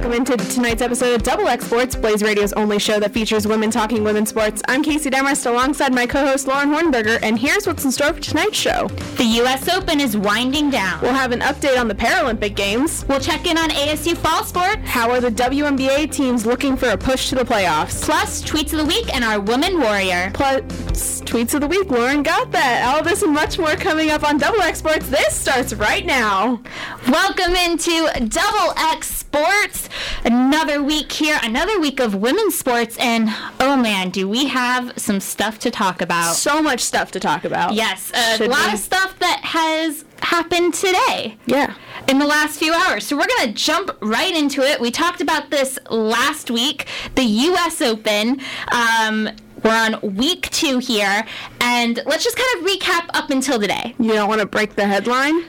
welcome into tonight's episode of Double X Sports, Blaze Radio's only show that features women talking women's sports. I'm Kaci Demarest alongside my co-host Lauren Hornberger, and here's what's in store for tonight's show. The U.S. Open is winding down. We'll have an update on the Paralympic Games. We'll check in on ASU fall sports. How are the WNBA teams looking for a push to the playoffs? Plus, tweets of the week and our woman warrior. Plus, tweets of the week. Lauren got that. All this and much more coming up on Double X Sports. This starts right now. Welcome into Double X Sports. Another week here, another week of women's sports, and oh man, do we have some stuff to talk about? So much stuff to talk about. Yes, a Should lot we? of stuff that has happened today. Yeah. in the last few hours. So we're going to jump right into it. We talked about this last week, the US Open. Um, we're on week two here, and let's just kind of recap up until today. You don't want to break the headline?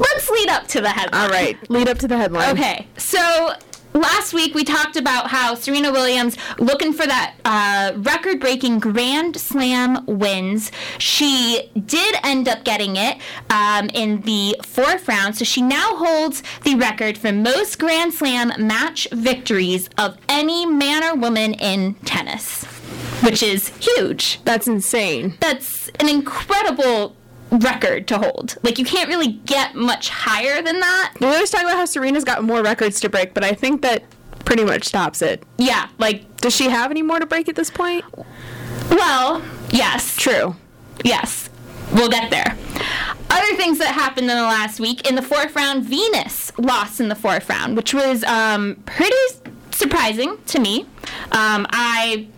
Let's lead up to the headline. All right. Lead up to the headline. Okay, so last week we talked about how Serena Williams looking for that uh, record-breaking Grand Slam wins. She did end up getting it um, in the fourth round, so she now holds the record for most Grand Slam match victories of any man or woman in tennis, which is huge. That's insane. That's an incredible record to hold. Like you can't really get much higher than that. We always talk about how Serena's got more records to break, but I think that pretty much stops it. Yeah, like Does she have any more to break at this point? Well, yes, True. yes. We'll get there. Other things that happened in the last week in the fourth round, Venus lost in the fourth round, which was um, pretty surprising to me. Um, I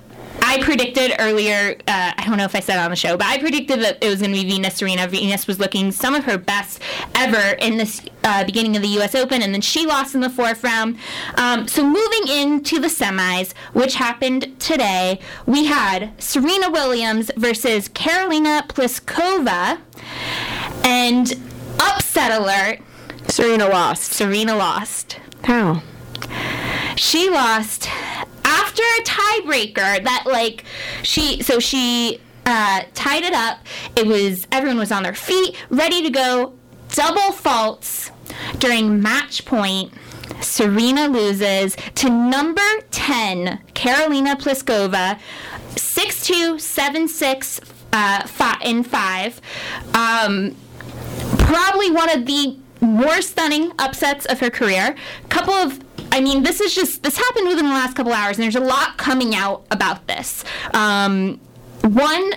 I predicted earlier. Uh, I don't know if I said it on the show, but I predicted that it was going to be Venus Serena. Venus was looking some of her best ever in this uh, beginning of the U.S. Open, and then she lost in the fourth round. Um, so moving into the semis, which happened today, we had Serena Williams versus Karolina Pliskova, and upset alert: Serena lost. Serena lost. How? She lost after a tiebreaker that like she so she uh, tied it up. It was everyone was on their feet, ready to go. Double faults during match point. Serena loses to number 10, Karolina Pliskova, 6 2, 7 6 uh, in 5. Um, probably one of the more stunning upsets of her career. Couple of I mean, this is just this happened within the last couple hours, and there's a lot coming out about this. Um, one,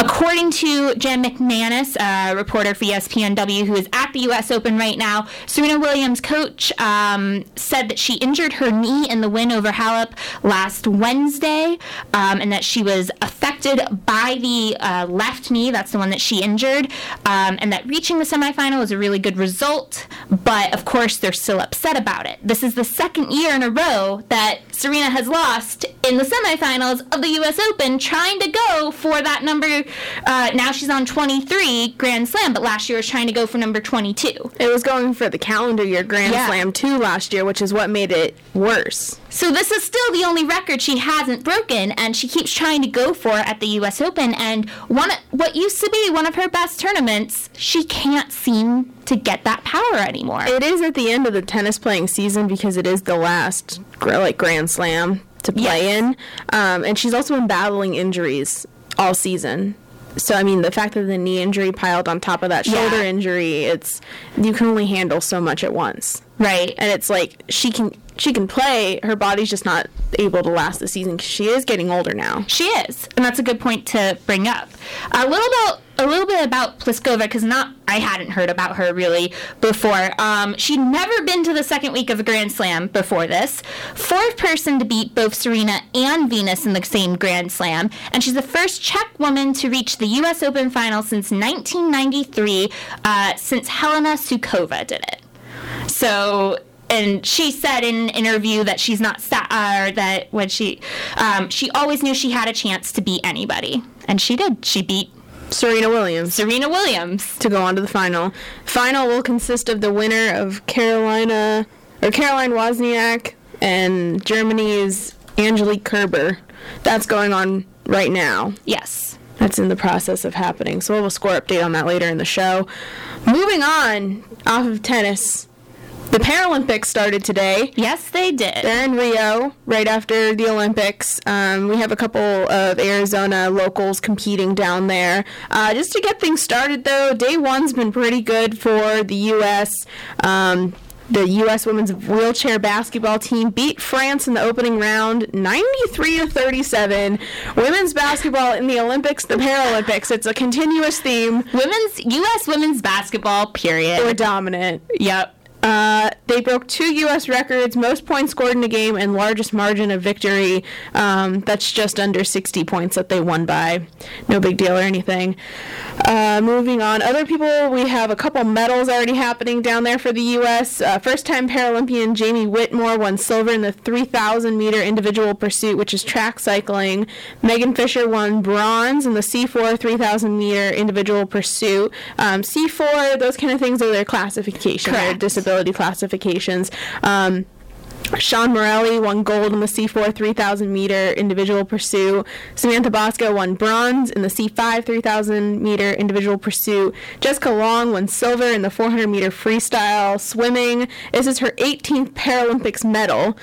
according to Jen McManus, a reporter for ESPNW who is at the U.S. Open right now, Serena Williams' coach um, said that she injured her knee in the win over Halep last Wednesday, um, and that she was affected by the uh, left knee. That's the one that she injured, um, and that reaching the semifinal is a really good result. But of course, they're still upset about it. This is the second year in a row that Serena has lost in the semifinals of the U.S. Open, trying to go for that number. Uh, now she's on 23 Grand Slam, but last year was trying to go for number 22. It was going for the calendar year Grand Yeah. Slam 2 last year, which is what made it worse. So this is still the only record she hasn't broken, and she keeps trying to go for at the U.S. Open. And one, what used to be one of her best tournaments, she can't seem to get that power anymore. It is at the end of the tennis playing season because it is the last like Grand Slam to play Yes. in, um, and she's also been battling injuries all season. So I mean, the fact that the knee injury piled on top of that shoulder Yeah. injury, it's you can only handle so much at once. right. and it's like she can she can play her body's just not able to last the season because she is getting older now She is, and that's a good point to bring up. A little about a little bit about Pliskova because not I hadn't heard about her really before. Um, she'd never been to the second week of a Grand Slam before this. Fourth person to beat both Serena and Venus in the same Grand Slam, and she's the first Czech woman to reach the U.S. Open final since 1993, uh, since Helena Sukova did it. So, and she said in an interview that she's not uh, that when she um, she always knew she had a chance to beat anybody, and she did. She beat serena williams Serena Williams. to go on to the final final will consist of the winner of carolina or caroline wozniacki and germany's angelique kerber that's going on right now Yes. That's in the process of happening. So we'll have a score update on that later in the show. Moving on off of tennis, The Paralympics started today. Yes, they did. They're in Rio right after the Olympics. Um, we have a couple of Arizona locals competing down there. Uh, just to get things started, though, day one's been pretty good for the U.S. Um, the U.S. women's wheelchair basketball team beat France in the opening round, 93 to 37. Women's basketball in the Olympics, the Paralympics. It's a continuous theme. Women's U.S. women's basketball. Period. We're dominant. Yep. Uh, they broke two U.S. records, most points scored in a game and largest margin of victory. Um, that's just under 60 points that they won by. No big deal or anything. Uh, moving on, other people, we have a couple medals already happening down there for the U.S. Uh, first time Paralympian Jamie Whitmore won silver in the 3,000 meter individual pursuit, which is track cycling. Megan Fisher won bronze in the C4 3,000 meter individual pursuit. Um, C4, those kind of things are their classification, their Correct. Disability classifications. Um, Shawn Morelli won gold in the C4 3000 meter individual pursuit. Samantha Bosco won bronze in the C5 3000 meter individual pursuit. Jessica Long won silver in the 400 meter freestyle swimming. This is her 18th Paralympics medal.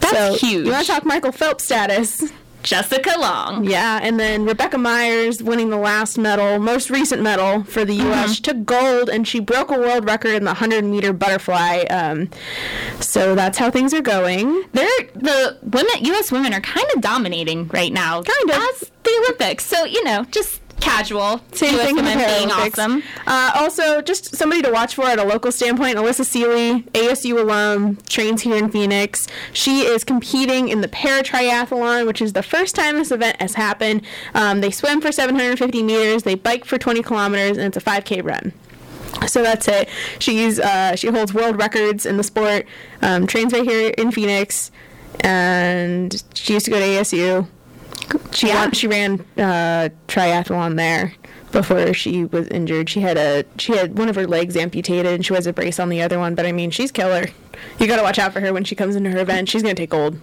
That's so, huge. You want to talk Michael Phelps status? Jessica Long. Yeah, and then Rebecca Meyers winning the last medal, most recent medal for the U.S. She took gold and she broke a world record in the 100 meter butterfly. Um, so that's how things are going. They're the women. U.S. women are kind of dominating right now. Kind of. as the Olympics. So you know, just casual. Same thing with the being awesome. Uh, also, just somebody to watch for at a local standpoint. Alyssa Seeley, ASU alum, trains here in Phoenix. She is competing in the para triathlon, which is the first time this event has happened. Um, they swim for 750 meters, they bike for 20 kilometers, and it's a 5K run. So that's it. She's uh, she holds world records in the sport. Um, trains right here in Phoenix, and she used to go to ASU. She Yeah. won, she ran uh, triathlon there before she was injured. She had a she had one of her legs amputated, and she has a brace on the other one. But I mean, she's killer. You got to watch out for her when she comes into her event. She's gonna take gold.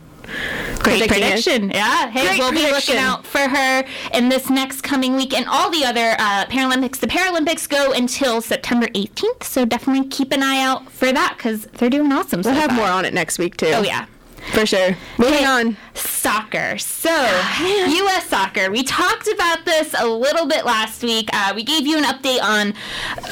Great Predicting it. prediction. Yeah. Hey, Great we'll be looking out for her in this next coming week and all the other uh, Paralympics. The Paralympics go until September 18th, so definitely keep an eye out for that because they're doing awesome. We'll so have far. more on it next week too. Oh yeah. For sure. Moving on. Soccer. So, U.S. soccer. We talked about this a little bit last week. Uh, we gave you an update on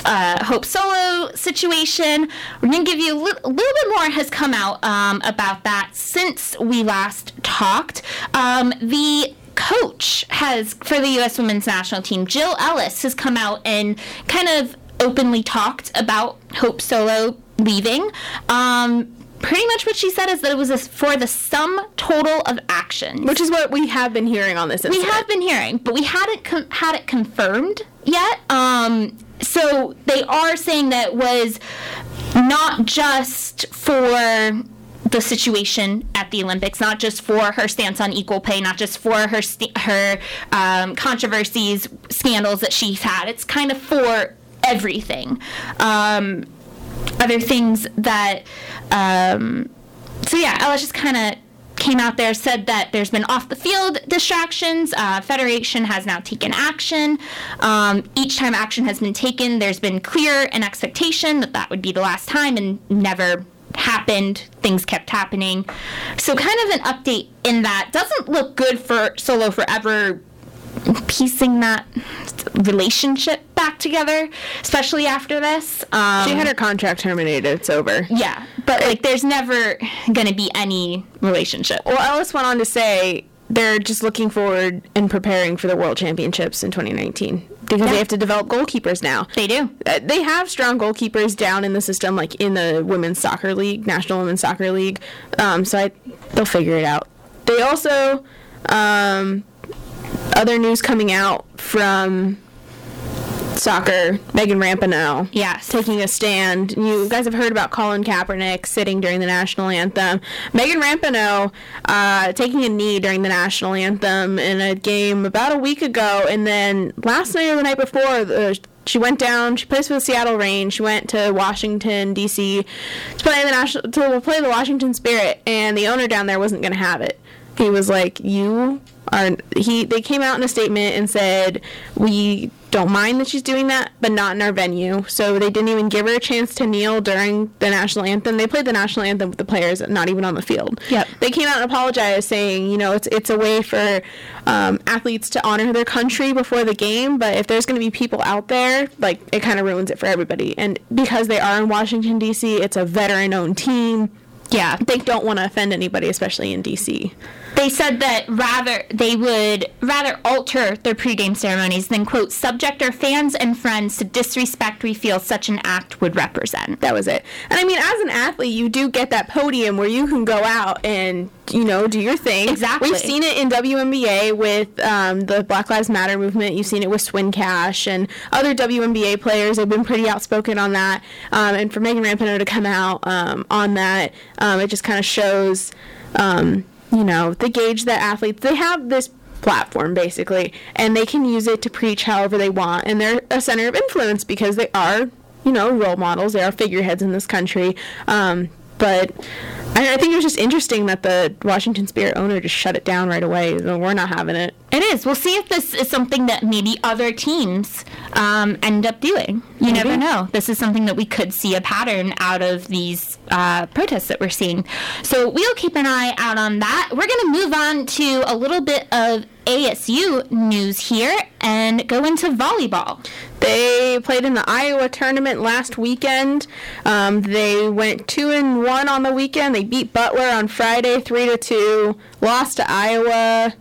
uh, Hope Solo situation. We're going to give you a, li- little bit more has come out um, about that since we last talked. Um, the coach has for the U.S. women's national team, Jill Ellis, has come out and kind of openly talked about Hope Solo leaving. Um, pretty much what she said is that it was a, for the sum total of actions. Which is what we have been hearing on this we have been hearing, but we hadn't com- had it confirmed yet. Um, so they are saying that it was not just for the situation at the Olympics, not just for her stance on equal pay, not just for her st- her um, controversies, scandals that she's had. It's kind of for everything. Um, other things that um, so yeah ellis just kind of came out there said that there's been off the field distractions. Uh, federation has now taken action. Um, each time action has been taken there's been clear an expectation that that would be the last time and never happened. Things kept happening. So kind of an update in that. Doesn't look good for solo forever piecing that relationship back together especially after this um, She had her contract terminated. It's over. yeah, but like there's never going to be any relationship. Well, Ellis went on to say they're just looking forward and preparing for the World Championships in 2019 because Yeah. they have to develop goalkeepers now. They do. Uh, they have strong goalkeepers down in the system, like in the women's soccer league, National Women's Soccer League. Um, so I, they'll figure it out. They also, um, other news coming out from soccer, Megan Rapinoe Yes. taking a stand. You guys have heard about Colin Kaepernick sitting during the national anthem. Megan Rapinoe uh, taking a knee during the national anthem in a game about a week ago, and then last night or the night before, uh, she went down. She plays for the Seattle Reign. She went to Washington D.C. to play the national to play the Washington Spirit, and the owner down there wasn't going to have it. He was like, "You are." He they came out in a statement and said, "We." don't mind that she's doing that, but not in our venue. So they didn't even give her a chance to kneel during the national anthem. They played the national anthem with the players not even on the field. Yep. They came out and apologized, saying, you know, it's it's a way for um, athletes to honor their country before the game. But if there's going to be people out there, like it kind of ruins it for everybody. And because they are in Washington D.C., it's a veteran-owned team. Yeah. They don't want to offend anybody, especially in D.C. They said that rather they would rather alter their pregame ceremonies than quote subject our fans and friends to disrespect we feel such an act would represent. That was it. And I mean, as an athlete, you do get that podium where you can go out and you know do your thing. Exactly. We've seen it in WNBA with um, the Black Lives Matter movement. You've seen it with Swin Cash and other WNBA players have been pretty outspoken on that. Um, and for Megan Rapinoe to come out um, on that, um, it just kind of shows. Um, you know, the gauge that athletes they have this platform basically, and they can use it to preach however they want, and they're a center of influence because they are, you know, role models. They are figureheads in this country. Um, but I, I think it was just interesting that the Washington Spirit owner just shut it down right away. We're not having it. It is. We'll see if this is something that maybe other teams um, end up doing. You Maybe. never know. This is something that we could see a pattern out of these uh, protests that we're seeing. So we'll keep an eye out on that. We're going to move on to a little bit of ASU news here and go into volleyball. They played in the Iowa tournament last weekend. Um, they went two and one on the weekend. They beat Butler on Friday, three to two. Lost to Iowa,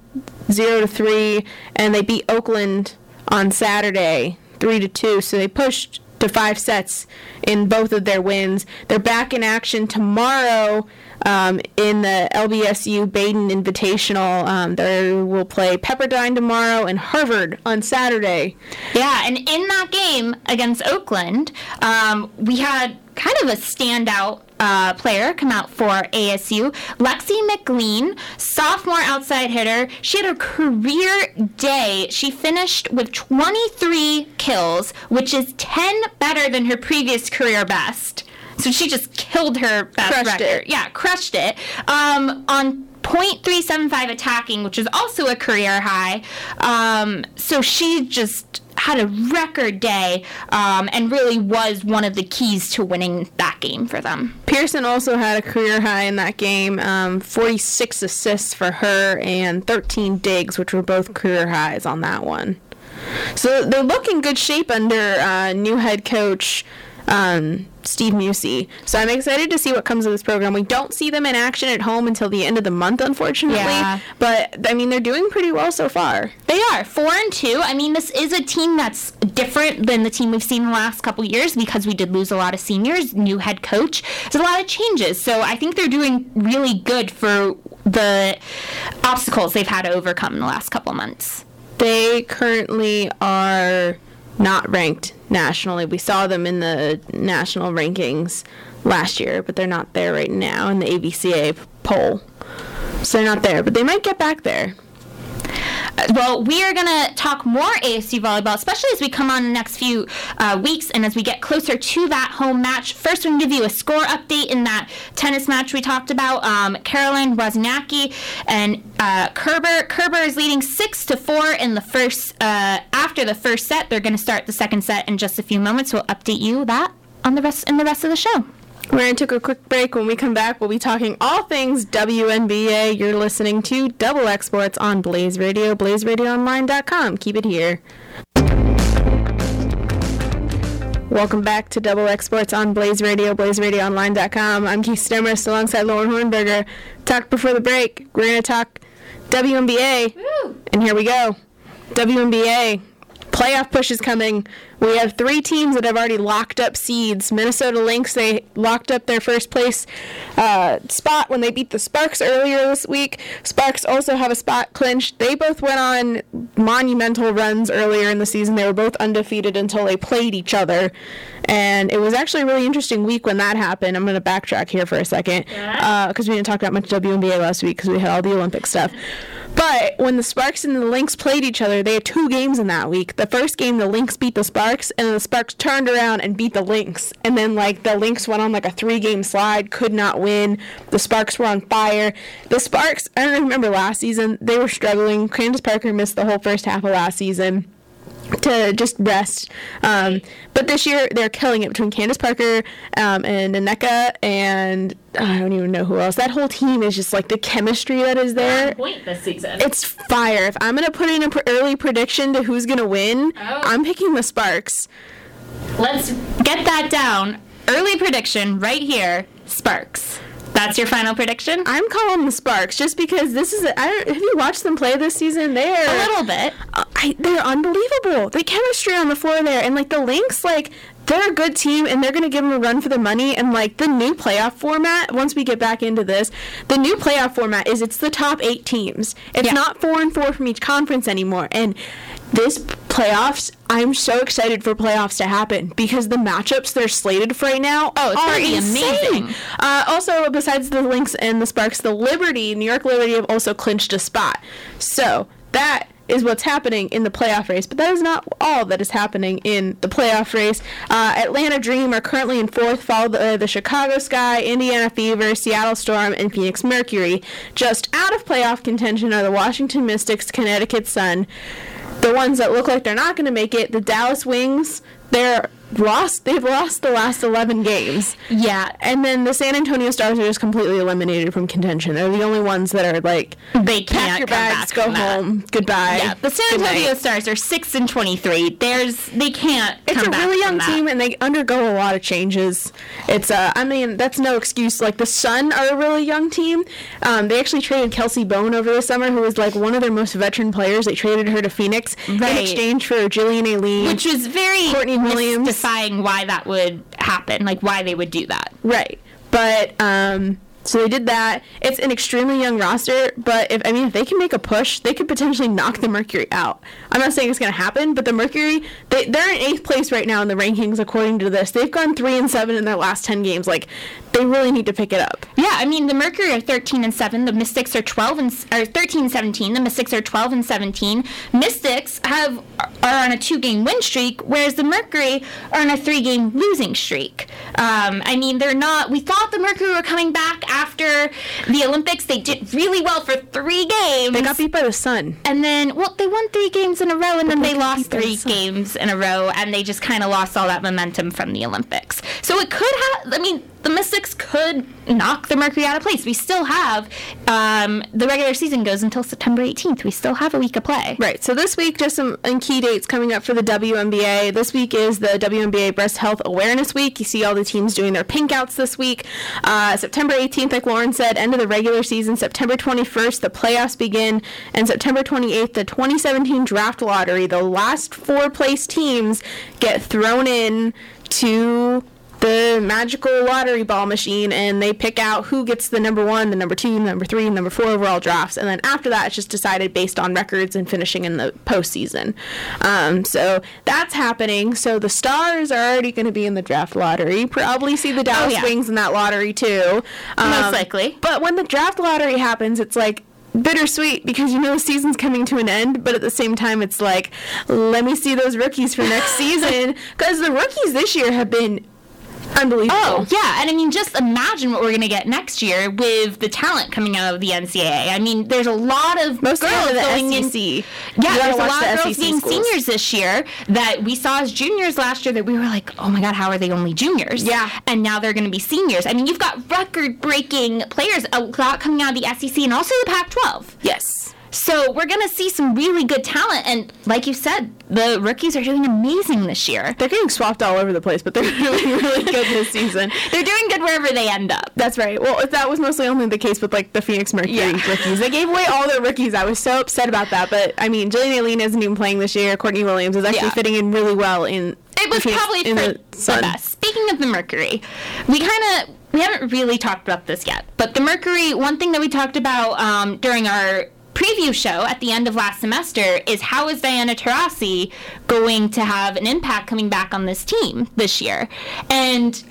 zero to three, and they beat Oakland on Saturday, three to two. So they pushed to five sets in both of their wins. They're back in action tomorrow um, in the LBSU Baden Invitational. Um, they will play Pepperdine tomorrow and Harvard on Saturday. Yeah, and in that game against Oakland, um, we had kind of a standout uh, player come out for ASU. Lexi McLean, sophomore outside hitter. She had a career day. She finished with 23 kills, which is 10 better than her previous career best. So she just killed her best Crushed record. it. Yeah, crushed it. Um, on .375 attacking, which is also a career high. Um, so she just had a record day um, and really was one of the keys to winning that game for them. Pearson also had a career high in that game um, 46 assists for her and 13 digs, which were both career highs on that one. So they're looking good shape under uh, new head coach um, Steve Musey. So I'm excited to see what comes of this program. We don't see them in action at home until the end of the month, unfortunately. Yeah. But I mean, they're doing pretty well so far. They are four and two. I mean, this is a team that's different than the team we've seen in the last couple years because we did lose a lot of seniors, new head coach. There's a lot of changes, so I think they're doing really good for the obstacles they've had to overcome in the last couple months. They currently are not ranked nationally. We saw them in the national rankings last year, but they're not there right now in the AVCA poll. So they're not there, but they might get back there. Uh, Well, we are going to talk more ASU volleyball, especially as we come on the next few uh, weeks and as we get closer to that home match. First, we're going to give you a score update in that tennis match we talked about. Um, Caroline Wozniacki and uh, Kerber. Kerber is leading six to four in the first. Uh, after the first set, they're going to start the second set in just a few moments. We'll update you that on the rest in the rest of the show. We're going to take a quick break. When we come back, we'll be talking all things WNBA. You're listening to Double X Sports on Blaze Radio, blazeradioonline.com. Keep it here. Welcome back to Double X Sports on Blaze Radio, blazeradioonline.com. I'm Kaci Demarest alongside Lauren Hornberger. Talked before the break. We're going to talk WNBA. And here we go. WNBA. Playoff push is coming. We have three teams that have already locked up seeds. Minnesota Lynx, they locked up their first place uh, spot when they beat the Sparks earlier this week. Sparks also have a spot clinched. They both went on monumental runs earlier in the season. They were both undefeated until they played each other. And it was actually a really interesting week when that happened. I'm going to backtrack here for a second because we didn't talk that much WNBA last week because we had all the Olympic stuff. But when the Sparks and the Lynx played each other, they had two games in that week. The first game, the Lynx beat the Sparks, and then the Sparks turned around and beat the Lynx. And then, like, the Lynx went on, like, a three game slide, could not win. The Sparks were on fire. The Sparks, I don't remember last season, they were struggling. Candace Parker missed the whole first half of last season. To just rest. Um, but this year they're killing it between Candace Parker um, and Nneka and I don't even know who else. That whole team is just like the chemistry that is there. Point this season. It's fire. If I'm gonna put in an pr- early prediction to who's gonna win, Oh. I'm picking the Sparks. Let's get that down. Early prediction right here. Sparks. That's your final prediction. I'm calling the Sparks just because this is. A, I don't, have you watched them play this season? They're A little bit. uh, I, they're unbelievable. The chemistry on the floor there, and like the Lynx, like they're a good team, and they're gonna give them a run for the money. And like the new playoff format, once we get back into this, the new playoff format is it's the top eight teams. It's Yeah. not four and four from each conference anymore. And this playoffs, I'm so excited for playoffs to happen because the matchups they're slated for right now Oh, it's are gonna be insane. amazing. Uh, also, besides the Lynx and the Sparks, the Liberty, New York Liberty, have also clinched a spot. So that is what's happening in the playoff race. But that is not all that is happening in the playoff race. Uh, Atlanta Dream are currently in fourth, followed by the Chicago Sky, Indiana Fever, Seattle Storm, and Phoenix Mercury. Just out of playoff contention are the Washington Mystics, Connecticut Sun. The ones that look like they're not going to make it, the Dallas Wings, they're lost. They've lost the last 11 games. Yeah. And then the San Antonio Stars are just completely eliminated from contention. They're the only ones that are like, They pack can't your come bags, back go from that. home, goodbye. Yeah, the San Antonio. Stars are six and twenty-three. There's they can't. It's a really young team, and they undergo a lot of changes. It's uh, I mean, that's no excuse. Like the Sun are a really young team. Um, they actually traded Kelsey Bone over the summer, who was like one of their most veteran players. They traded her to Phoenix in exchange for Jillian Alleyne. which was very Courtney Williams. Mystifying why that would happen, like why they would do that. Right. But um so they did that. It's an extremely young roster, but if I mean if they can make a push, they could potentially knock the Mercury out. I'm not saying it's gonna happen, but the Mercury they they're in eighth place right now in the rankings according to this. They've gone three and seven in their last ten games. Like they really need to pick it up. Yeah, I mean the Mercury are 13 and 7, the Mystics are 12 and or 13 and 17, the Mystics are 12 and 17. Mystics have are on a two-game win streak whereas the Mercury are on a three-game losing streak. Um, I mean they're not we thought the Mercury were coming back after the Olympics. They did really well for 3 games. They got beat by the Sun. And then, well, they won three games in a row, and then they lost beat by the three games in a row, and they just kind of lost all that momentum from the Olympics. So it could have, I mean, the Mystics could knock the Mercury out of place. We still have, um, the regular season goes until September 18th. We still have a week of play. Right. So this week, just some key dates coming up for the WNBA. This week is the WNBA Breast Health Awareness Week. You see all the teams doing their pink outs this week. Uh, September 18th, like Lauren said, end of the regular season. September 21st, the playoffs begin, and September 28th, the 2017 Draft Lottery. The last four place teams get thrown in to the magical lottery ball machine and they pick out who gets the number one, the number two, the number three, number four overall drafts. And then after that, it's just decided based on records and finishing in the postseason. Um, so that's happening. So the Stars are already going to be in the draft lottery. Probably see the Dallas yeah. Wings in that lottery too. Um, Most likely. But when the draft lottery happens, it's like, bittersweet because you know the season's coming to an end but at the same time it's like let me see those rookies for next season because the rookies this year have been unbelievable Oh, yeah. And I mean, just imagine what we're going to get next year with the talent coming out of the NCAA. I mean, there's a lot of Most of girls are going the in. SEC. Yeah, there's a lot of girls SEC being schools. seniors this year that we saw as juniors last year that we were like, oh my God, how are they only juniors? Yeah. And now they're going to be seniors. I mean, you've got record breaking players, a lot coming out of the SEC and also the Pac 12. yes So we're going to see some really good talent. And like you said, the rookies are doing amazing this year. they're getting swapped all over the place but they're doing really good this season They're doing good wherever they end up. that's right well if that was mostly only the case with like the phoenix mercury Yeah. rookies they gave away all their rookies i was so upset about that but i mean jillian Alleyne isn't even playing this year courtney williams is actually Yeah. fitting in really well in It was Phoenix- probably in for the the, best. Speaking of the Mercury, we kind of we haven't really talked about this yet, but the Mercury. One thing that we talked about um, during our preview show at the end of last semester is how is Diana Taurasi going to have an impact coming back on this team this year, and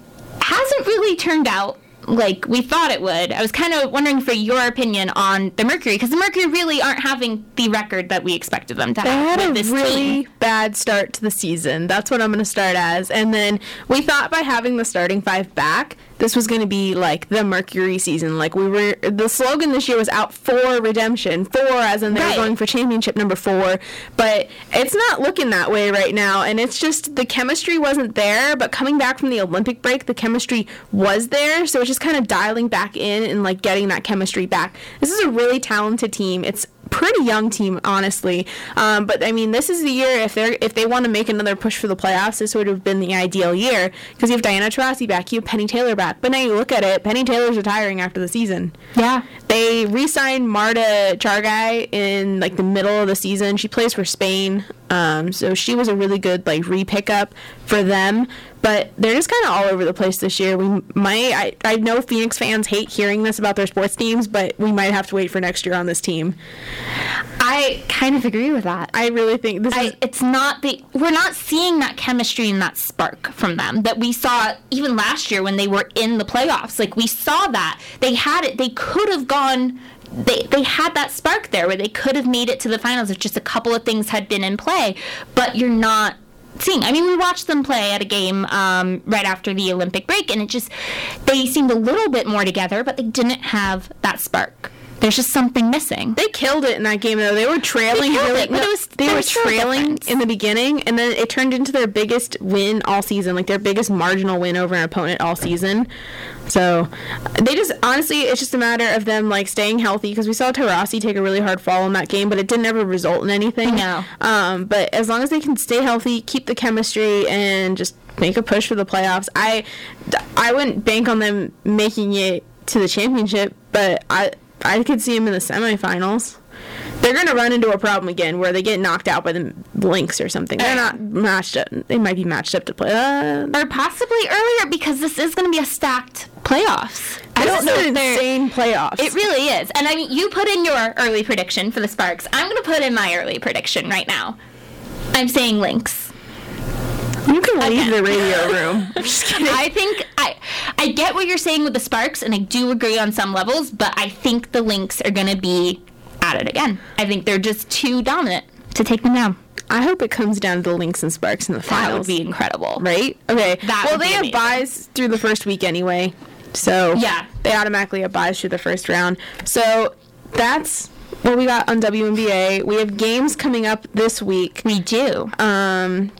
hasn't really turned out like we thought it would. I was kind of wondering for your opinion on the Mercury because the Mercury really aren't having the record that we expected them to They have had a really team. bad start to the season. That's what I'm going to start as. And then we thought by having the starting five back, this was going to be like the Mercury season. Like we were, the slogan this year was out for redemption, for as in they Right. were going for championship number four. But it's not looking that way right now, and it's just the chemistry wasn't there. But coming back from the Olympic break, the chemistry was there, so it's just kind of dialing back in and like getting that chemistry back. This is a really talented team. It's pretty young team, honestly. Um, but I mean, this is the year if they're if they want to make another push for the playoffs, this would have been the ideal year because you have Diana Taurasi back, you have Penny Taylor back. But now you look at it, Penny Taylor's retiring after the season. Yeah. They re-signed Marta Xargay in like the middle of the season. She plays for Spain, um, so she was a really good like re-pickup for them. But they're just kind of all over the place this year. We might, I, I know Phoenix fans hate hearing this about their sports teams, but we might have to wait for next year on this team. I kind of agree with that. I really think this is I, it's not the we're not seeing that chemistry and that spark from them that we saw even last year when they were in the playoffs. Like we saw that they had it. They could have gone. They they had that spark there where they could have made it to the finals if just a couple of things had been in play. But you're not seeing. I mean, we watched them play at a game um, right after the Olympic break, and it just they seemed a little bit more together, but they didn't have that spark. There's just something missing. They killed it in that game though. They were trailing They really. it, no, it was- they were was still a trailing in the beginning, and then it turned into their biggest win all season, like their biggest marginal win over an opponent all season. So they just honestly, it's just a matter of them like staying healthy because we saw Taurasi take a really hard fall in that game, but it didn't ever result in anything. No. Um, but as long as they can stay healthy, keep the chemistry, and just make a push for the playoffs, I, I wouldn't bank on them making it to the championship, but I, I could see them in the semifinals. They're gonna run into a problem again where they get knocked out by the Lynx or something. They're not matched up. They might be matched up to play. Uh, or possibly earlier because this is going to be a stacked playoffs. I don't know. This is if an insane playoffs. It really is. And I mean, you put in your early prediction for the Sparks. I'm going to put in my early prediction right now. I'm saying Lynx. You can leave the radio room. I'm just kidding. I think I I get what you're saying with the Sparks, and I do agree on some levels, but I think the Lynx are going to be at it again. I think they're just too dominant to take them down. I hope it comes down to the Lynx and Sparks in the That finals. would be incredible. right? Okay. That well, they have buys through the first week anyway, so Yeah. they automatically have buys through the first round. So that's what we got on WNBA. We have games coming up this week. We do. Um,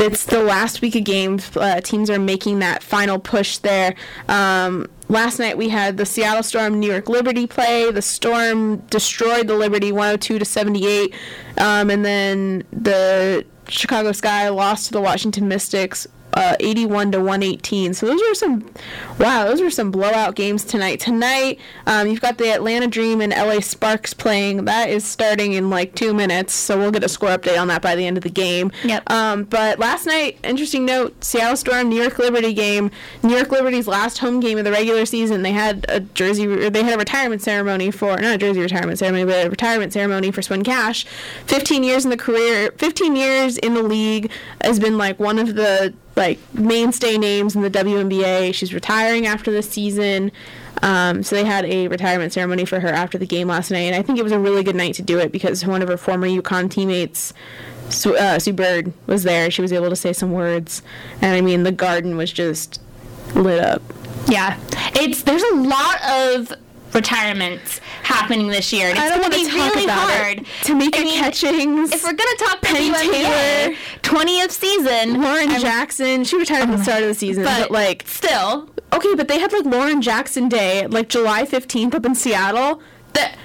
it's the last week of games. Uh, teams are making that final push there. Um, last night we had the Seattle Storm New York Liberty play. The Storm destroyed the Liberty 102 to 78, um, and then the Chicago Sky lost to the Washington Mystics. Uh, 81 to 118. So those are some, wow, those are some blowout games tonight. Tonight, um, you've got the Atlanta Dream and LA Sparks playing. That is starting in like two minutes. So we'll get a score update on that by the end of the game. Yep. Um, but last night, interesting note: Seattle Storm, New York Liberty game. New York Liberty's last home game of the regular season. They had a jersey, or they had a retirement ceremony for not a jersey retirement ceremony, but a retirement ceremony for Swin Cash. 15 years in the career, 15 years in the league has been like one of the like mainstay names in the WNBA. She's retiring after this season. Um, so they had a retirement ceremony for her after the game last night, and I think it was a really good night to do it because one of her former UConn teammates, Sue, uh, Sue Bird, was there. She was able to say some words, and I mean the garden was just lit up. Yeah, it's there's a lot of retirements happening this year. And it's I don't going want to to be talk really about hard. it. Tamika I mean, Catchings, If we're gonna talk Penny WNBA, Taylor. 20th season, Lauren I'm- Jackson. She retired at the oh start of the season, but, but like still, Okay, but they had like Lauren Jackson Day, like July 15th up in Seattle. That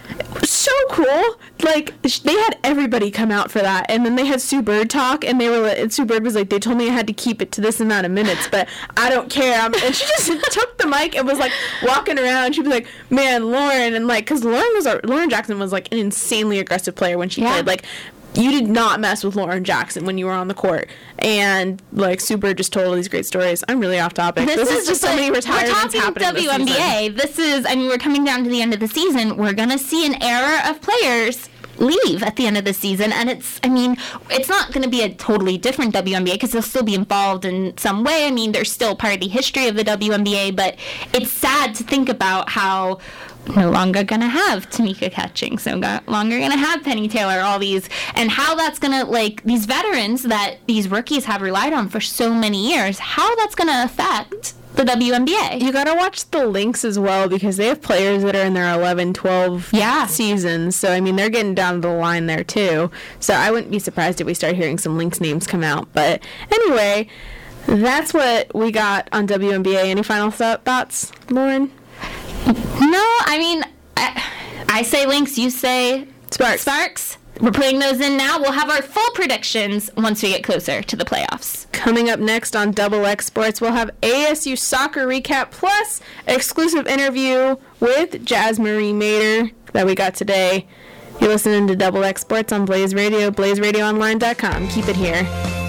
so cool. Like they had everybody come out for that, and then they had Sue Bird talk, and they were like, and Sue Bird was like, they told me I had to keep it to this amount of minutes, but I don't care. I'm, and she just took the mic and was like walking around. She was like, man, Lauren, and like, cause Lauren was a, Lauren Jackson was like an insanely aggressive player when she Yeah. played. Like you did not mess with Lauren Jackson when you were on the court. And like Sue Bird just told all these great stories. I'm really off topic. This, is, just so many retirements We're talking happening. this. WNBA. This is, I mean, we're coming down to the end of the season. We're gonna see an era of players leave at the end of the season, and it's, I mean, it's not gonna be a totally different WNBA because they'll still be involved in some way. I mean, they're still part of the history of the WNBA, but it's sad to think about how. No longer gonna have Tamika Catching, so no longer gonna have Penny Taylor, all these, and how that's gonna like these veterans that these rookies have relied on for so many years, how that's gonna affect the WNBA. You gotta watch the Lynx as well because they have players that are in their 11, 12 Yeah. seasons. So, I mean, they're getting down the line there too. So, I wouldn't be surprised if we start hearing some Lynx names come out. But anyway, that's what we got on WNBA. Any final thoughts, Lauren? No, I mean, I, I say Lynx, you say Sparks. Sparks. We're putting those in now. We'll have our full predictions once we get closer to the playoffs. Coming up next on Double X Sports, we'll have ASU soccer recap plus exclusive interview with Jazz Marie Mater that we got today. You're listening to Double X Sports on Blaze Radio, blazeradioonline.com. Keep it here.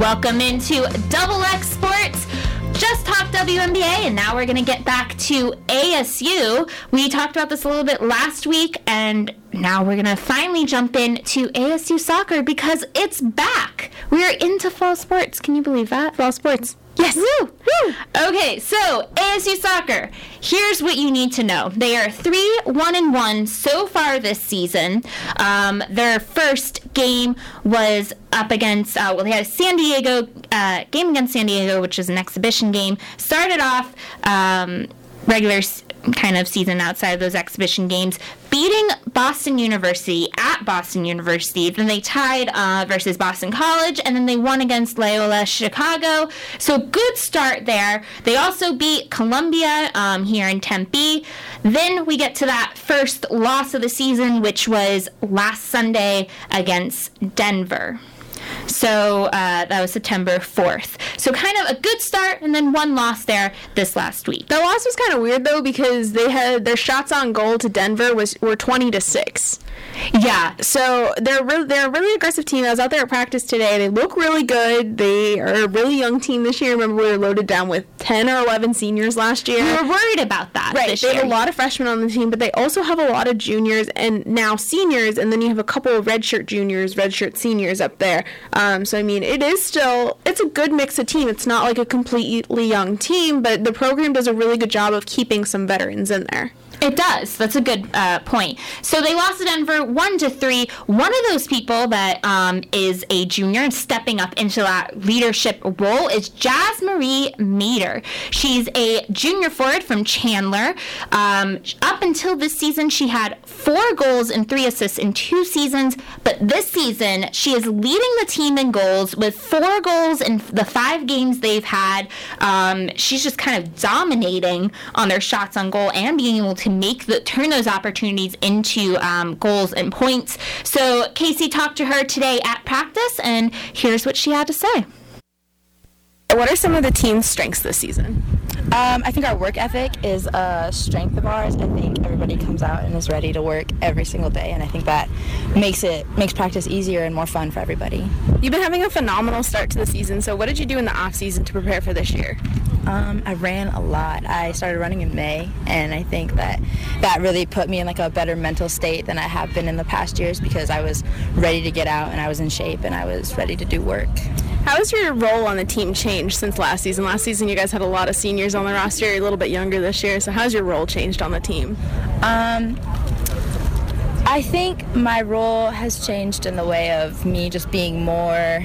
Welcome into Double X Sports. Just talked WNBA, and now we're going to get back to ASU. We talked about this a little bit last week, and now we're going to finally jump into ASU soccer because it's back. We're into fall sports. Can you believe that? Fall Sports. Yes. Woo. Woo. Okay, so ASU soccer. Here's what you need to know. They are three one and one so far this season. Um, their first game was up against. Uh, well, they had a San Diego uh, game against San Diego, which is an exhibition game. Started off. Um, regular kind of season outside of those exhibition games, beating Boston University at Boston University. Then they tied uh, versus Boston College, and then they won against Loyola Chicago. So good start there. They also beat Columbia um, here in Tempe. Then we get to that first loss of the season, which was last Sunday against Denver. So uh, that was September 4th. So kind of a good start, and then one loss there this last week. The loss was kind of weird though because they had their shots on goal to Denver was were 20 to 6. Yeah, So they're really, they're a really aggressive team. I was out there at practice today. They look really good. They are a really young team this year. Remember, we were loaded down with 10 or 11 seniors last year. we were worried about that Right, they year. have a lot of freshmen on the team, but they also have a lot of juniors and now seniors, and then you have a couple of redshirt juniors, redshirt seniors up there. Um, so I mean, it is still it's a good mix of team. It's not like a completely young team, but the program does a really good job of keeping some veterans in there. It does. That's a good uh, point. So they lost to Denver one to three. One of those people that um, is a junior and stepping up into that leadership role is Jazz Marie Mater. She's a junior forward from Chandler. Um, up until this season, she had four goals and three assists in two seasons. But this season, she is leading the team in goals with four goals in the five games they've had. Um, she's just kind of dominating on their shots on goal and being able to make the turn those opportunities into um, goals and points. So Kaci talked to her today at practice, and here's what she had to say. What are some of the team's strengths this season? Um, I think our work ethic is a strength of ours. I think everybody comes out and is ready to work every single day, and I think that makes it makes practice easier and more fun for everybody. You've been having a phenomenal start to the season. So what did you do in the off season to prepare for this year? Um, I ran a lot. I started running in May, and I think that that really put me in like a better mental state than I have been in the past years because I was ready to get out and I was in shape and I was ready to do work. How has your role on the team changed since last season? Last season, you guys had a lot of seniors on the roster. You're a little bit younger this year. So how's your role changed on the team? Um, I think my role has changed in the way of me just being more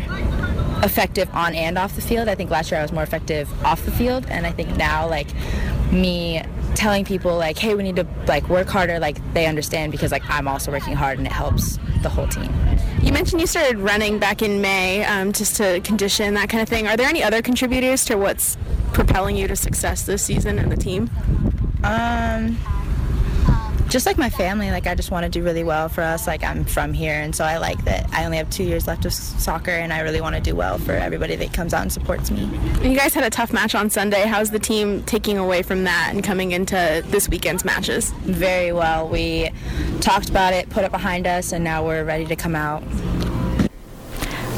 effective on and off the field. I think last year I was more effective off the field, and I think now like me telling people like, hey, we need to like work harder. Like they understand because like I'm also working hard, and it helps the whole team. You mentioned you started running back in May um, just to condition, that kind of thing. Are there any other contributors to what's propelling you to success this season and the team? Um, just like my family, like I just want to do really well for us. Like I'm from here, and so I like that I only have two years left of soccer, and I really want to do well for everybody that comes out and supports me. You guys had a tough match on Sunday. How's the team taking away from that and coming into this weekend's matches? Very well. We talked about it, put it behind us, and now we're ready to come out.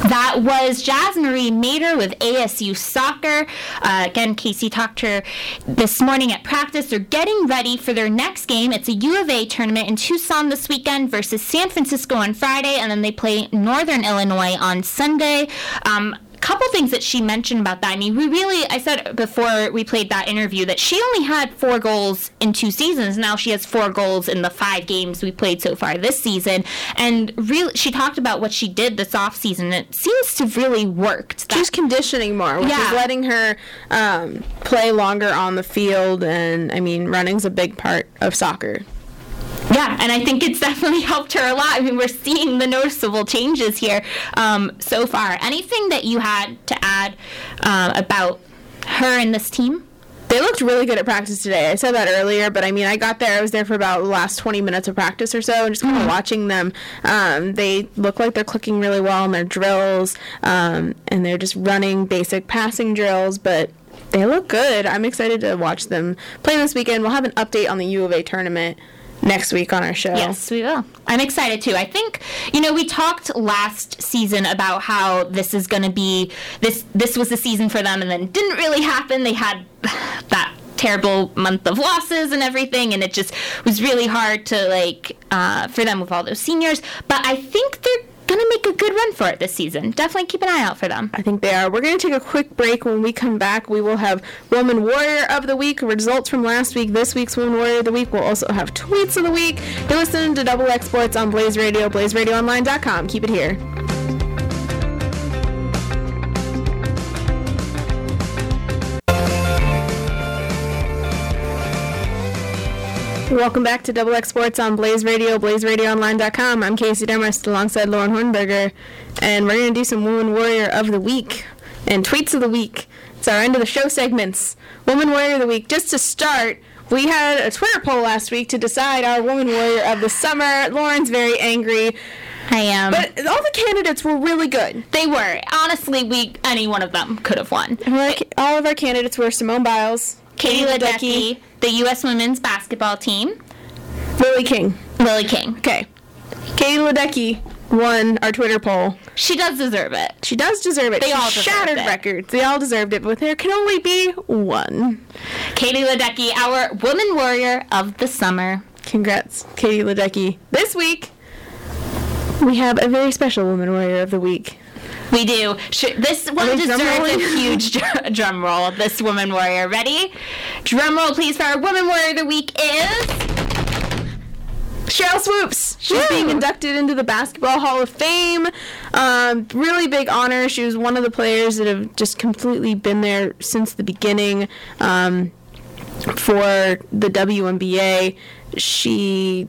That was Jazz Marie Mater with ASU Soccer. Uh, again, Kaci talked to her this morning at practice. They're getting ready for their next game. It's a U of A tournament in Tucson this weekend versus San Francisco on Friday, and then they play Northern Illinois on Sunday. Um, couple things that she mentioned about that. I mean, we really, I said before we played that interview that she only had four goals in two seasons. Now she has four goals in the five games we played so far this season. And really, she talked about what she did this off season. It seems to really worked. That- She's conditioning more, which Yeah. is letting her um, play longer on the field. And I mean, running's a big part of soccer. Yeah, and I think it's definitely helped her a lot. I mean, we're seeing the noticeable changes here um, so far. Anything that you had to add um, about her and this team? They looked really good at practice today. I said that earlier, but I mean, I got there. I was there for about the last 20 minutes of practice or so, and just kind of watching them. Um, they look like they're clicking really well in their drills, um, and they're just running basic passing drills, but they look good. I'm excited to watch them play this weekend. We'll have an update on the U of A tournament next week on our show. Yes, we will. I'm excited too. I think you know we talked last season about how this is going to be this this was the season for them, and then didn't really happen. They had that terrible month of losses and everything, and it just was really hard to like uh, for them with all those seniors. But I think they're gonna make a good run for it this season. Definitely keep an eye out for them. I think they are. We're going to take a quick break. When we come back, we will have Woman Warrior of the Week, results from last week, this week's Woman Warrior of the Week. We'll also have tweets of the week. You're listening to Double X Sports on Blaze Radio, blazeradioonline.com. Keep it here. Welcome back to Double X Sports on Blaze Radio, blazeradioonline.com. I'm Kaci Demarest alongside Lauren Hornberger, and we're going to do some Woman Warrior of the Week and Tweets of the Week. It's our end of the show segments. Woman Warrior of the Week. Just to start, we had a Twitter poll last week to decide our Woman Warrior of the Summer. Lauren's very angry, I am. but all the candidates were really good. they were honestly, we any one of them could have won. Like, all of our candidates were Simone Biles, Katie Ledecky, the U.S. women's basketball team, Lily King. Lily King. Okay. Katie Ledecky won our Twitter poll. She does deserve it. She does deserve it. They she all shattered it. records. They all deserved it, but there can only be one. Katie Ledecky, our woman warrior of the summer. Congrats, Katie Ledecky. This week, we have a very special woman warrior of the week. We do. This one deserves a huge dr- drum roll. This woman warrior. Ready? Drum roll, please, for our woman warrior of the week is. Sheryl Swoopes. She's Woo! being inducted into the Basketball Hall of Fame. Um, really big honor. She was one of the players that have just completely been there since the beginning. Um, for the WNBA, she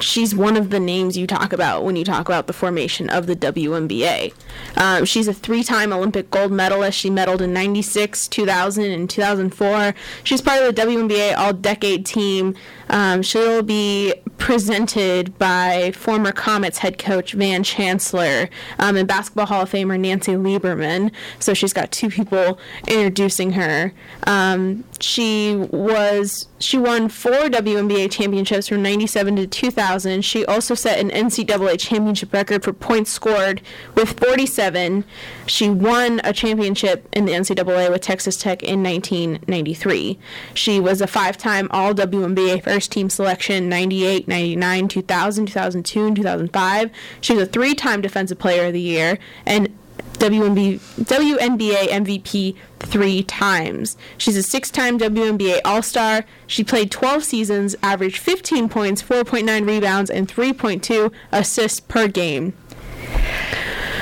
she's one of the names you talk about when you talk about the formation of the WNBA. Um, she's a three-time Olympic gold medalist. She medaled in '96, 2000, and 2004. She's part of the WNBA All-Decade Team. Um, she'll be presented by former Comets head coach Van Chancellor um, and Basketball Hall of Famer Nancy Lieberman. So she's got two people introducing her. Um, she was she won four WNBA championships from '97 to 2000. She also set an NCAA championship record for points scored with 47. She won a championship in the NCAA with Texas Tech in 1993. She was a five-time All WNBA first team selection 98, 99, 2000, 2002, and 2005. She was a three-time Defensive Player of the Year and WNB, WNBA MVP three times. She's a six time WNBA All Star. She played 12 seasons, averaged 15 points, 4.9 rebounds, and 3.2 assists per game.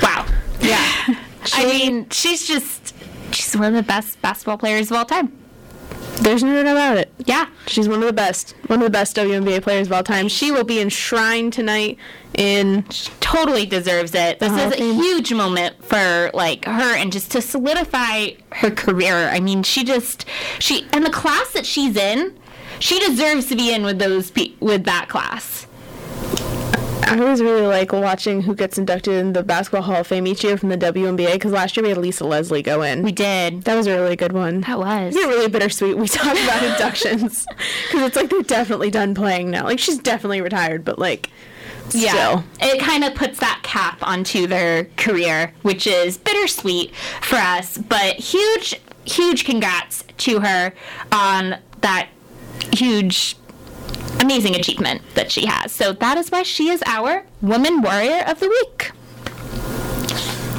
Wow. Yeah. I mean, she's just. She's one of the best basketball players of all time. There's no doubt about it. Yeah. She's one of the best, one of the best WNBA players of all time. She will be enshrined tonight in totally deserves it. This uh-huh. is of a huge moment for like her and just to solidify her career. I mean, she just she and the class that she's in, she deserves to be in with those pe- with that class. I always really like watching who gets inducted in the Basketball Hall of Fame each year from the WNBA because last year we had Lisa Leslie go in. We did. that was a really good one. That was. It's really bittersweet. We talk about inductions because it's like they're definitely done playing now. Like she's definitely retired, but like Yeah. still. It kind of puts that cap onto their career, which is bittersweet for us, but huge, huge congrats to her on that huge, amazing achievement that she has. So that is why she is our Woman Warrior of the Week.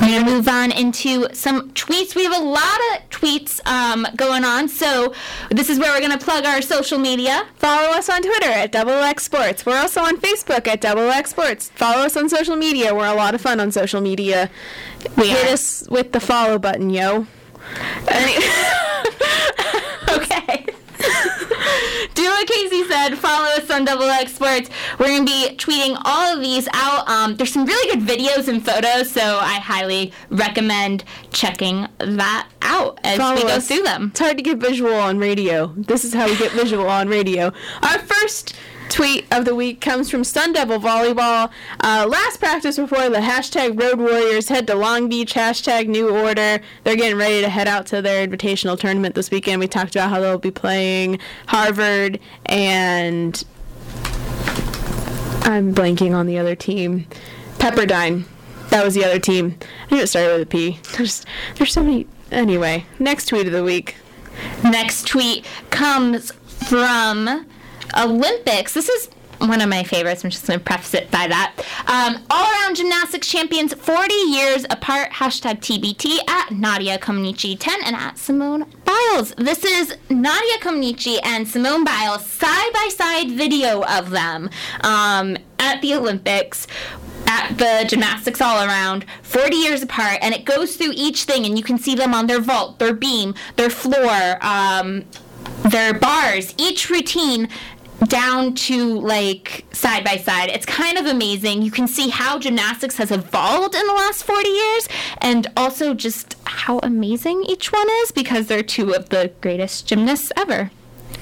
We're gonna move on into some tweets. We have a lot of tweets um, going on, so this is where we're gonna plug our social media. Follow us on Twitter at Double X Sports. We're also on Facebook at Double X Sports. Follow us on social media. We're a lot of fun on social media. We Hit are. us with the follow button, yo. Okay. What Kaci said. Follow us on Double X Sports. We're going to be tweeting all of these out. Um, there's some really good videos and photos, so I highly recommend checking that out as Follow we go us. through them. It's hard to get visual on radio. This is how we get visual on radio. Our first tweet of the week comes from Sun Devil Volleyball. Uh, last practice before the hashtag Road Warriors head to Long Beach, hashtag New Order. They're getting ready to head out to their invitational tournament this weekend. We talked about how they'll be playing Harvard and I'm blanking on the other team. Pepperdine. That was the other team. I knew it started with a P. There's, there's so many. Anyway, next tweet of the week. Next tweet comes from Olympics. This is one of my favorites. I'm just going to preface it by that. Um, all around gymnastics champions 40 years apart. Hashtag TBT at Nadia Comaneci 10 and at Simone Biles. This is Nadia Comaneci and Simone Biles side by side video of them um, at the Olympics at the gymnastics all around 40 years apart and it goes through each thing and you can see them on their vault their beam their floor um, their bars each routine down to like side by side it's kind of amazing you can see how gymnastics has evolved in the last 40 years and also just how amazing each one is because they're two of the greatest gymnasts ever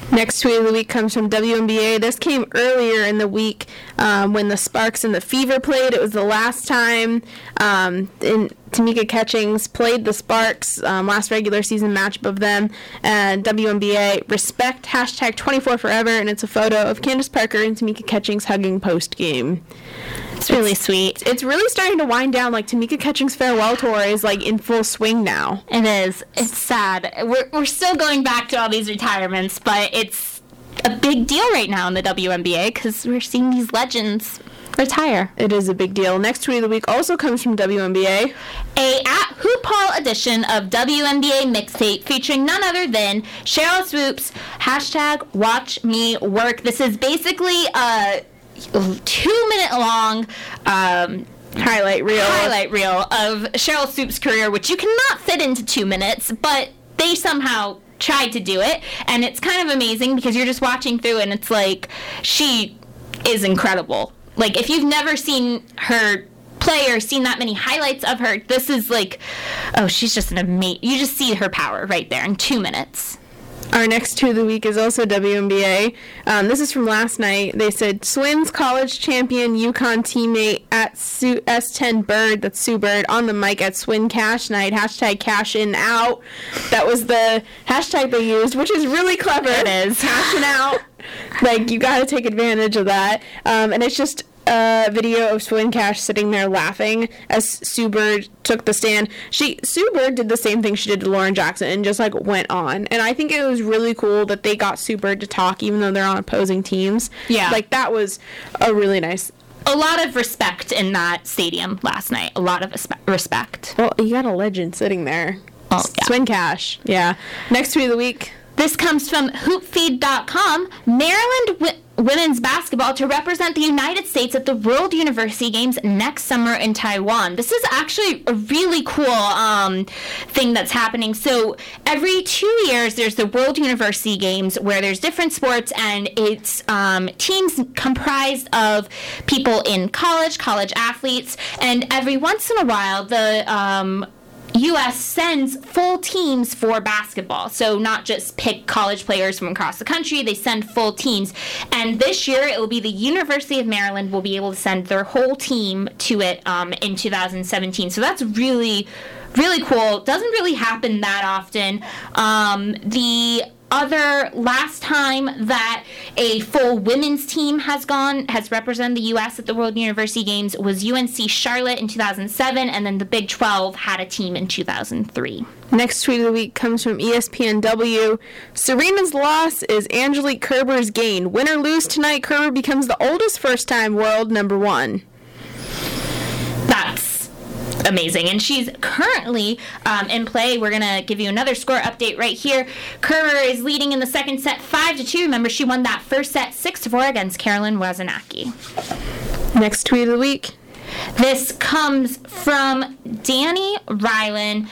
Next tweet of the week comes from WNBA. This came earlier in the week um, when the Sparks and the Fever played. It was the last time um, in Tamika Catchings played the Sparks, um, last regular season matchup of them. And WNBA respect hashtag 24 forever, and it's a photo of Candace Parker and Tamika Catchings hugging post game. it's really sweet It's really starting to wind down. Like Tamika Catchings' farewell tour is like in full swing now. It is. It's sad. We're, we're still going back to all these retirements, but it's a big deal right now in the WNBA because we're seeing these legends retire. It is a big deal. Next tweet of the week also comes from WNBA. A at Hoopall edition of WNBA mixtape featuring none other than Sheryl Swoopes. Hashtag Watch Me Work. This is basically a two minute long. Um, Highlight reel. highlight reel of Sheryl Swoopes' career, which you cannot fit into two minutes, but they somehow tried to do it, and it's kind of amazing because you're just watching through, and it's like she is incredible. Like if you've never seen her play or seen that many highlights of her, this is like, oh, she's just an amazing. You just see her power right there in two minutes. Our next two of the week is also WNBA. Um, this is from last night. They said Swins college champion UConn teammate at Sue, S10 Bird, that's Sue Bird, on the mic at Swin Cash Night. Hashtag cash in out. That was the hashtag they used, which is really clever. It is. Cashing out. Like, you gotta take advantage of that. Um, and it's just a video of Swin Cash sitting there laughing as Sue Bird took the stand. She Sue Bird did the same thing she did to Lauren Jackson and just like went on. And I think it was really cool that they got Sue Bird to talk even though they're on opposing teams. Yeah. Like that was a really nice A lot of respect in that stadium last night. A lot of respe- respect. well, you got a legend sitting there. Oh, yeah. Swin Cash. Yeah. Next tweet of the week. This comes from hoopfeed.com. Maryland women's basketball to represent the United States at the World University Games next summer in Taiwan. This is actually a really cool um, thing that's happening. So every two years, there's the World University Games where there's different sports and it's um, teams comprised of people in college, college athletes, and every once in a while, the um, U.S. sends full teams for basketball. So not just pick college players from across the country, they send full teams. And this year it will be the University of Maryland will be able to send their whole team to it um, in 2017. So that's really, really cool. Doesn't really happen that often. Um, the other last time that a full women's team has gone has represented the US at the World University Games was UNC Charlotte in 2007 and then the Big 12 had a team in 2003. Next tweet of the week comes from ESPNW. Serena's loss is Angelique Kerber's gain. Win or lose tonight, Kerber becomes the oldest first time world number one. Amazing. And she's currently um, in play. We're gonna give you another score update right here. Kerber is leading in the second set, five to two. Remember, she won that first set six to four against Caroline Wozniacki. Next tweet of the week. This comes from Dani Rylan.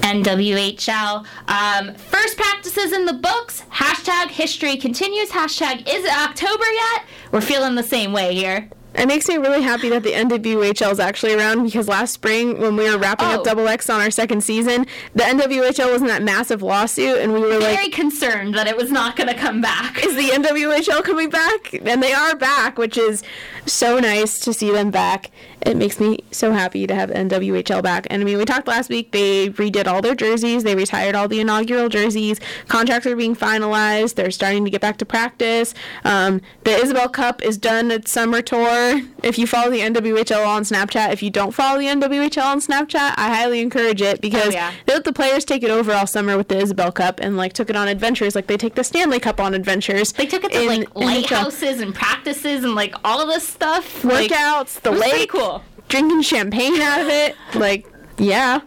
NWHL. Um, first practices in the books. Hashtag history continues. Hashtag is it October yet? We're feeling the same way here. It makes me really happy that the NWHL is actually around because last spring, when we were wrapping Oh. up Double X on our second season, the NWHL was in that massive lawsuit, and we were like, Very concerned that it was not going to come back. is the NWHL coming back? And they are back, which is so nice to see them back. It makes me so happy to have NWHL back. And I mean, we talked last week, they redid all their jerseys, they retired all the inaugural jerseys, contracts are being finalized, they're starting to get back to practice. Um, the Isobel Cup is done its summer tour. If you follow the NWHL on Snapchat, if you don't follow the NWHL on Snapchat, I highly encourage it because Oh, yeah. they let the players take it over all summer with the Isobel Cup and like took it on adventures like they take the Stanley Cup on adventures. They took it to in like lighthouses and practices and like all of this stuff. Like, workouts, the it lake, cool. drinking champagne out of it. Like, yeah,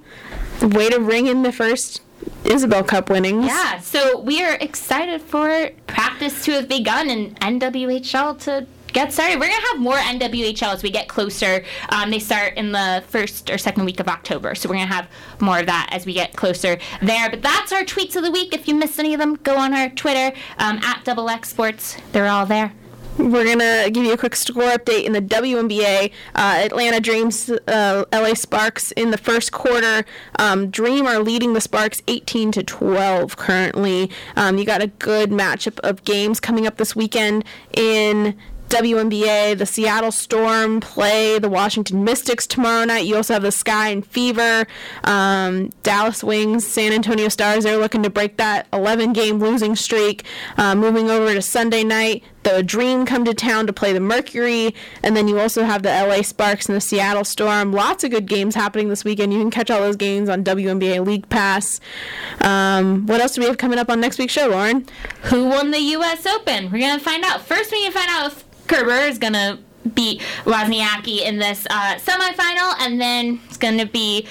way to ring in the first Isobel Cup winnings. Yeah, so we are excited for practice to have begun and NWHL to get started. We're gonna have more NWHL as we get closer. Um, they start in the first or second week of October, so we're gonna have more of that as we get closer there. But that's our tweets of the week. If you missed any of them, go on our Twitter um, at Double X Sports. They're all there. We're gonna give you a quick score update in the WNBA. Uh, Atlanta Dreams, uh, LA Sparks in the first quarter. Um, Dream are leading the Sparks 18 to 12 currently. Um, you got a good matchup of games coming up this weekend in. WNBA, the Seattle Storm play the Washington Mystics tomorrow night. You also have the Sky and Fever, um, Dallas Wings, San Antonio Stars. They're looking to break that 11 game losing streak. Uh, moving over to Sunday night, the Dream come to town to play the Mercury, and then you also have the LA Sparks and the Seattle Storm. Lots of good games happening this weekend. You can catch all those games on WNBA League Pass. Um, what else do we have coming up on next week's show, Lauren? Who won the U.S. Open? We're gonna find out. First, we to find out if Kerber is gonna beat Wozniacki in this uh, semifinal, and then it's gonna be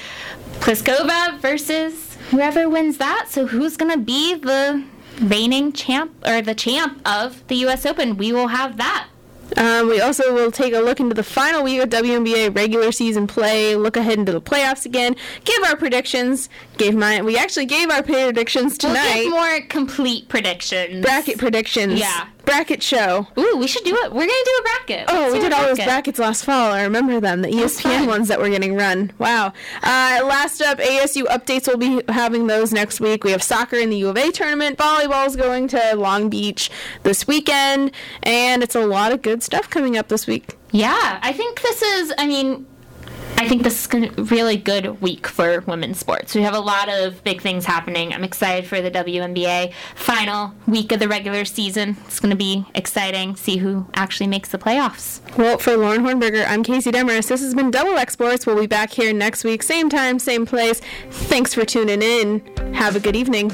Pliskova versus whoever wins that. So, who's gonna be the reigning champ or the champ of the U.S. Open? We will have that. Um, we also will take a look into the final week of WNBA regular season play, look ahead into the playoffs again, give our predictions. Gave my we actually gave our predictions We'll tonight. give more complete predictions. bracket predictions. Yeah. Bracket show. Ooh, we should do it. We're gonna do a bracket. Oh, Let's we did all those brackets last fall. I remember them, the ESPN ones that were getting run. Wow. Uh, last up, ASU updates. We'll be having those next week. We have soccer in the U of A tournament. Volleyball's going to Long Beach this weekend, and it's a lot of good stuff coming up this week. Yeah, I think this is. I mean, I think this is a really good week for women's sports. We have a lot of big things happening. I'm excited for the WNBA final week of the regular season. It's going to be exciting. See who actually makes the playoffs. Well, for Lauren Hornberger, I'm Kaci Demers. This has been Double X Sports. We'll be back here next week, same time, same place. Thanks for tuning in. Have a good evening.